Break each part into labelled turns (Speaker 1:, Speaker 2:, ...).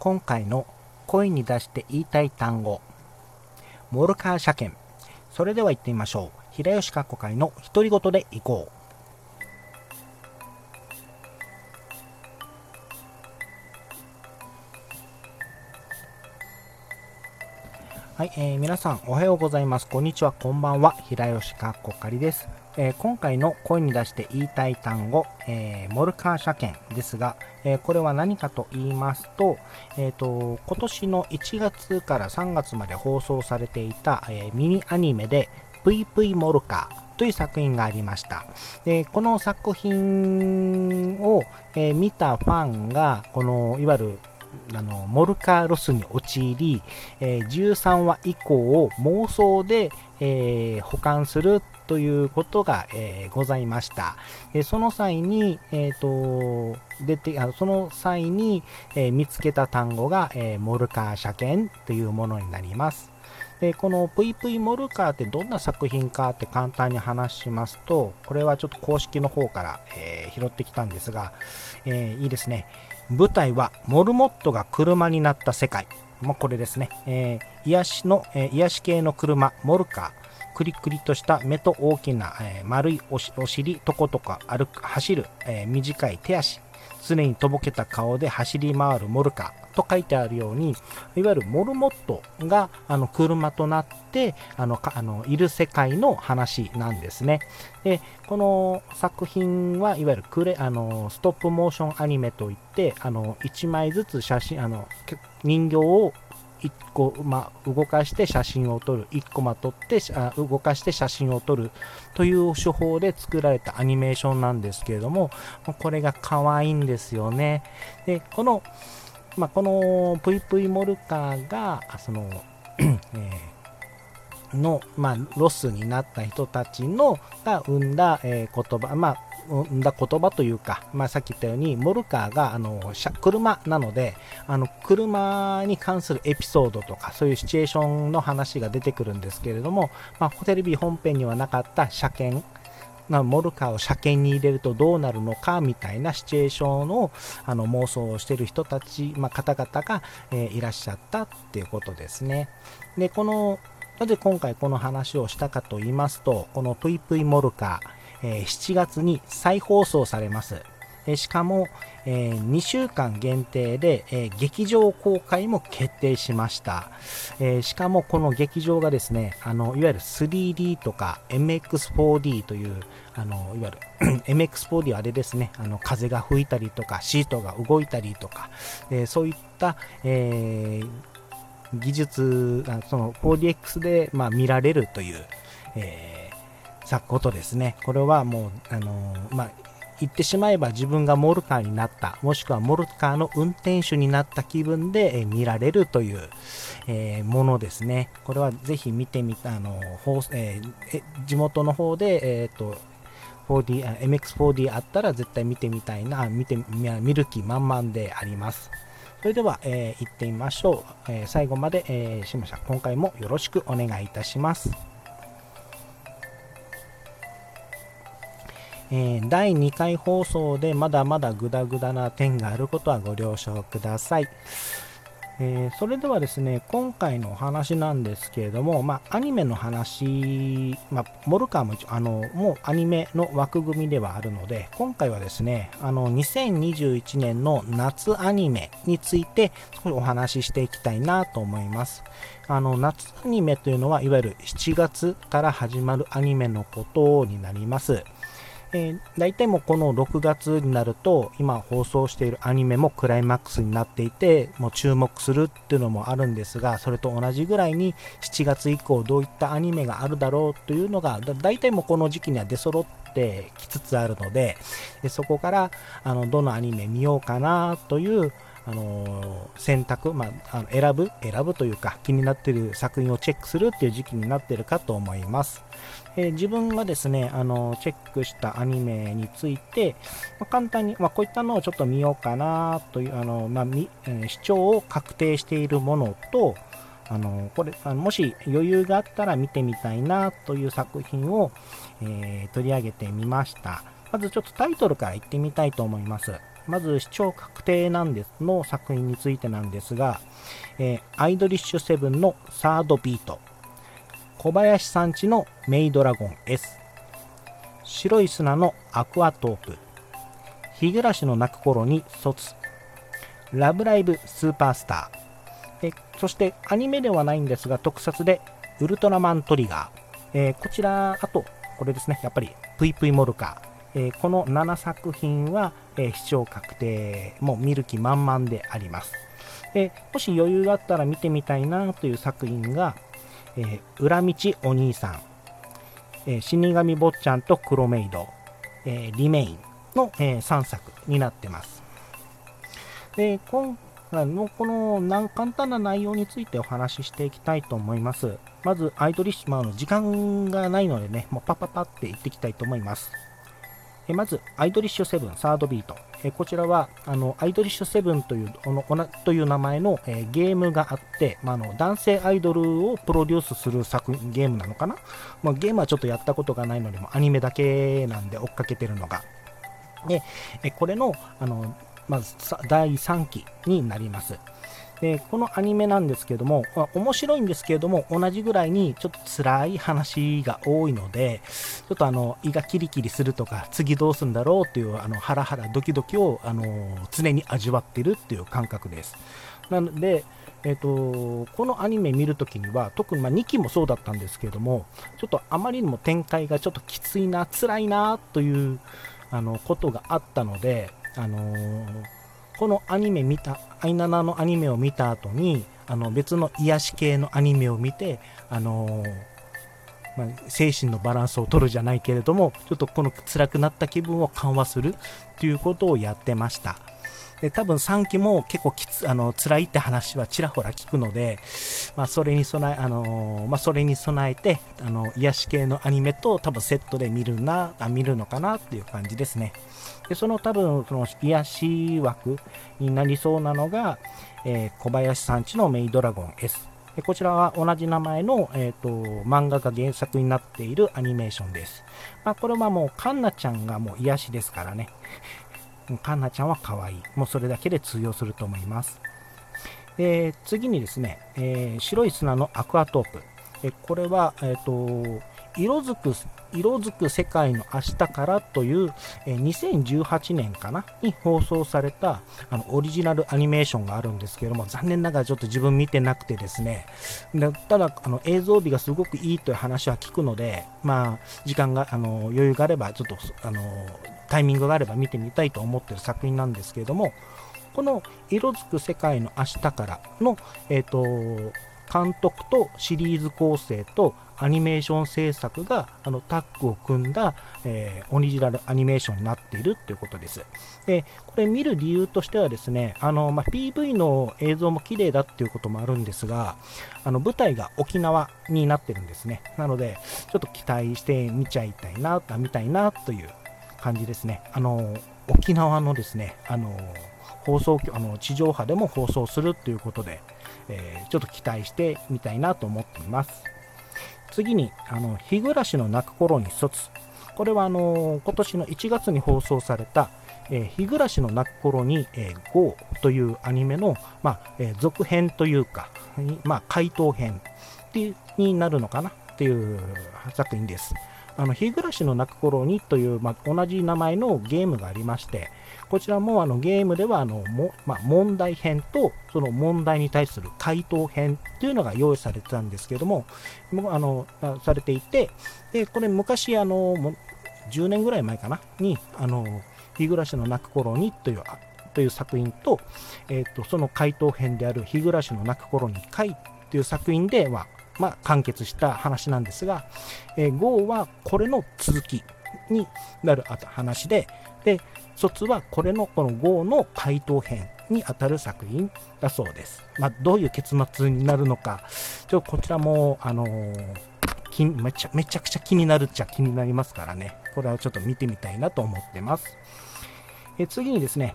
Speaker 1: 今回の声に出して言いたい単語モルカー車検それでは行ってみましょう平吉かっこ会の独り言でいこうはい、えー、皆さんおはようございます。こんにちは、こんばんは。平吉かっこかりです。えー、今回の声に出して言いたい単語、えー、モルカー車検ですが、えー、これは何かと言いますと、えーと、今年の1月から3月まで放送されていた、えミニアニメで、ぷいぷいモルカーという作品がありました。でこの作品を、え見たファンが、このいわゆるあのモルカーロスに陥り、えー、13話以降を妄想で、えー、保管するということが、えー、ございました。でその際に、えーと、出てあその際に、え見つけた単語が、えモルカー車検というものになります。でこのぷいぷいモルカーってどんな作品かって簡単に話しますと、これはちょっと公式の方から、え拾ってきたんですが、えいいですね。舞台はモルモットが車になった世界。もうこれですね。えー、癒しの、えー、癒し系の車、モルカー。クリクリとした目と大きな、えー、丸いお尻、とことか歩く、走る、え短い手足。常にとぼけた顔で走り回るモルカと書いてあるように、いわゆるモルモットがあの車となってあのかあのいる世界の話なんですね。で、この作品はいわゆるクレあのストップモーションアニメといって、あの1枚ずつ写真、あの人形を1個、ま、動かして写真を撮る、1コマ撮ってあ動かして写真を撮るという手法で作られたアニメーションなんですけれども、これが可愛いんですよね。で、この、まあ、このぷいぷいモルカーが、その、えー、の、まあ、ロスになった人たちのが生んだ、えー、言葉、まあ、んだ言葉というか、まあ、さっき言ったように、モルカーがあの車なので、あの車に関するエピソードとか、そういうシチュエーションの話が出てくるんですけれども、まあ、テレビ本編にはなかった車検、まモルカーを車検に入れるとどうなるのかみたいなシチュエーションをあの妄想をしている人たち、まあ、方々が、えー、いらっしゃったっていうことですね。で、このなぜ今回この話をしたかと言いますと、このぷいぷいモルカー、え7月に再放送されます。えしかも、え2週間限定で、え劇場公開も決定しました、えしかもこの劇場がですねあのいわゆる 3D とか MX4D というあのいわゆる MX4D はあれですねあの風が吹いたりとかシートが動いたりとか、えそういった、えー、技術その 4DX で、まあ、見られるという、えー咲くことですね。これはもう、あのー、まあ、言ってしまえば自分がモルカーになった、もしくはモルカーの運転手になった気分で、え見られるという、えー、ものですね。これはぜひ見てみた、あのえー、地元の方で、えっ、と、4D、MX4D あったら絶対見てみたいな、見て、見る気満々であります。それでは、えー、行ってみましょう。え、最後まで、えー、しました。今回もよろしくお願いいたします。えー、第2回放送でまだまだグダグダな点があることはご了承ください。えー、それではですね、今回のお話なんですけれども、まあ、アニメの話、まあ、モルカーもあのもうアニメの枠組みではあるので、今回はですね、あの2021年の夏アニメについてお話ししていきたいなと思います。あの夏アニメというのは、いわゆる7月から始まるアニメのことになります。えー、大体もうこの6月になると今放送しているアニメもクライマックスになっていてもう注目するっていうのもあるんですがそれと同じぐらいに7月以降どういったアニメがあるだろうというのが大体もうこの時期には出揃ってきつつあるのででそこからあのどのアニメ見ようかなというあの選択、まあ、あの選ぶ、選ぶというか気になっている作品をチェックするっていう時期になっているかと思います。えー、自分がですね、あのチェックしたアニメについて、まあ、簡単に、まあ、こういったのをちょっと見ようかなという、あのまあえー、視聴を確定しているものと、あのこれあのもし余裕があったら見てみたいなという作品を、えー、取り上げてみました。まずちょっとタイトルから言ってみたいと思います。まず視聴確定なんですの作品についてなんですが、えー、アイドリッシュセブンのサードビート、小林さんちのメイドラゴン S、白い砂のアクアトープ、日暮らしの泣く頃に卒、ラブライブスーパースター、えそしてアニメではないんですが特撮でウルトラマントリガー、えー、こちら、あと、これですね、やっぱり、ぷいぷいモルカー、えー、この7作品は、え、視聴確定、も見る気満々であります。でもし余裕があったら見てみたいなという作品が、えー、裏道お兄さん、えー、死神坊ちゃんと黒メイド、えー、リメインの、え、3作になってます。で今回のこの簡単な内容についてお話ししていきたいと思います。まず、アイドリッシュ、まあ、時間がないのでね、もうパパパって言っていきたいと思います。えまず、アイドリッシュ7サードビート。えこちらは、あの、アイドリッシュ7という、このという名前の、えゲームがあって、まあ、の男性アイドルをプロデュースする作ゲームなのかな、まあ、ゲームはちょっとやったことがないので、もアニメだけなんで追っかけてるのが。で、えこれの、あの、まず第3期になります。でこのアニメなんですけども、まあ、面白いんですけれども、同じぐらいにちょっと辛い話が多いので、ちょっとあの胃がキリキリするとか、次どうするんだろうっていうあのハラハラドキドキをあの常に味わってるっていう感覚です。なので、えーと、このアニメ見るときには、特にま2期もそうだったんですけども、ちょっとあまりにも展開がちょっときついな、辛いなというあのことがあったので、あのー、このアニメ見た、アイナナのアニメを見た後に、あの別の癒し系のアニメを見て、あのー、まあ、精神のバランスを取るじゃないけれども、ちょっとこの辛くなった気分を緩和するということをやってました。で多分3期も結構きつあの辛いって話はちらほら聞くので、まあ、それに備え、あのまあ、それに備えてあの癒し系のアニメと多分セットで見るな見るのかなっていう感じですね。でその多分その癒し枠になりそうなのが、えー、小林さんちのメイドラゴン S。でこちらは同じ名前の、えーと、漫画が原作になっているアニメーションです。まあ、これはもうカンナちゃんがもう癒しですからね。カンナちゃんは可愛い。もうそれだけで通用すると思います。で次にですね、えー、白い砂のアクアトープ。これは、えーと、色づく色づく世界の明日からという、え、2018年かなに放送されたあのオリジナルアニメーションがあるんですけども残念ながらちょっと自分見てなくてですね。でただあの映像美がすごくいいという話は聞くのでまあ時間があの余裕があればちょっとあのタイミングがあれば見てみたいと思ってる作品なんですけれどもこの色づく世界の明日からの、えーと監督とシリーズ構成とアニメーション制作があのタッグを組んだ、えー、オリジナルアニメーションになっているということです。で、これ見る理由としてはですね、あの、まあ、PV の映像も綺麗だっていうこともあるんですが、あの舞台が沖縄になってるんですね。なので、ちょっと期待して見ちゃいたいな、見たいなという感じですね。あの、沖縄のですね、あの、放送あの地上波でも放送するということで、えー、ちょっと期待してみたいなと思っています。次に、あの、日暮らしの泣く頃に卒。これはあの今年の1月に放送された、えー、日暮らしの泣く頃に、えー、GO というアニメの、まあえー、続編というか、まあ、回答編になるのかな？っていう作品です。あの日暮らしの泣く頃にという、まあ、同じ名前のゲームがありまして、こちらもあのゲームではあのも、まあ、問題編とその問題に対する回答編っていうのが用意されてたんですけども、あのされていて、でこれ昔あの、10年ぐらい前かな、に、あの日暮らしの泣く頃にというという作品と、えーと、その回答編である日暮らしの泣く頃に回という作品では、まあ、完結した話なんですが、えー、GO はこれの続きになる話で、で、卒はこれのこの GO の回答編にあたる作品だそうです。まあ、どういう結末になるのか、ちょこちらも、あのー、めちゃめちゃくちゃ気になるっちゃ気になりますからね、これはちょっと見てみたいなと思ってます。え次にですね、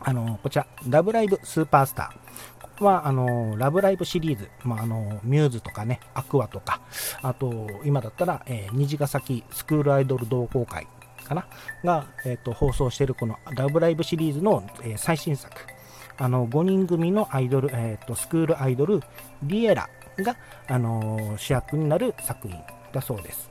Speaker 1: あの、こちら、ラブライブスーパースター。ここは、あの、ラブライブシリーズ、まあ、あのミューズとかね、アクアとか、あと、今だったら、えー、虹ヶ崎スクールアイドル同好会かなが、えーと、放送しているこの「ラブライブ!」シリーズの、えー、最新作あの5人組のアイドル、えーと、スクールアイドルリエラが、あのー、主役になる作品だそうです。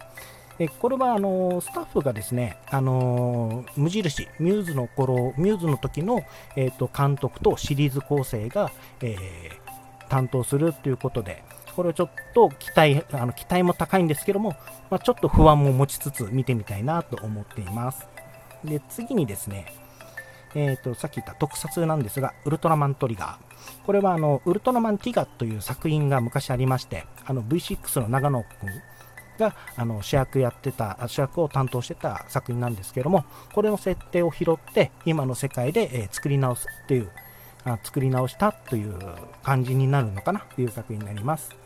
Speaker 1: えこれはあのスタッフがですね、あの無印、ミューズの頃、ミューズの時の、えーと、監督とシリーズ構成が、えー、担当するということで、これをちょっと期待、あの期待も高いんですけども、まあ、ちょっと不安も持ちつつ見てみたいなと思っています。で、次にですね、えーと、さっき言った特撮なんですが、ウルトラマントリガー。これはあのウルトラマンティガという作品が昔ありまして、あの V6 の長野君があの主役やってた、主役を担当してた作品なんですけども、これの設定を拾って、今の世界で、えー、作り直すっていう、あ作り直したという感じになるのかなという作品になります。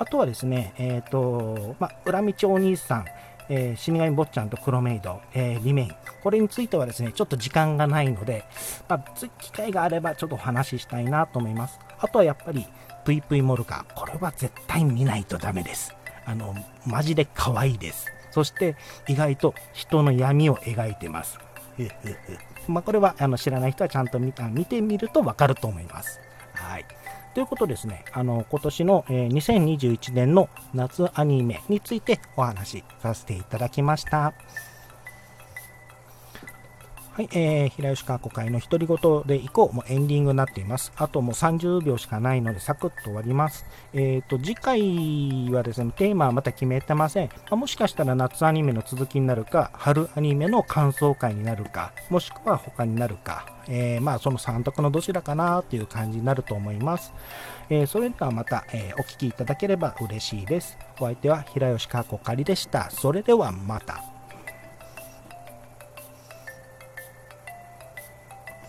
Speaker 1: あとはですね、えっ、ー、と、ま、裏道お兄さん、えー、死神坊ちゃんと黒メイド、えー、リメイン。これについてはですね、ちょっと時間がないので、ま、機会があればちょっとお話ししたいなと思います。あとはやっぱり、ぷいぷいモルカ。これは絶対見ないとダメです。あの、マジで可愛いです。そして意外と人の闇を描いてます。まあ、これはあの知らない人はちゃんと見見てみるとわかると思います。ということですね、あの今年の、えー、2021年の夏アニメについてお話しさせていただきました。はい、えー、平吉川子会の独り言でいこう。もうエンディングになっています。あともう30秒しかないので、サクッと終わります。えっ、ー、と、次回はですね、テーマはまた決めてません。まあ、もしかしたら夏アニメの続きになるか、春アニメの感想会になるか、もしくは他になるか、えー、まあ、その3択のどちらかなという感じになると思います。えー、それではまた、えお聴きいただければ嬉しいです。お相手は平吉川子かりでした。それではまた。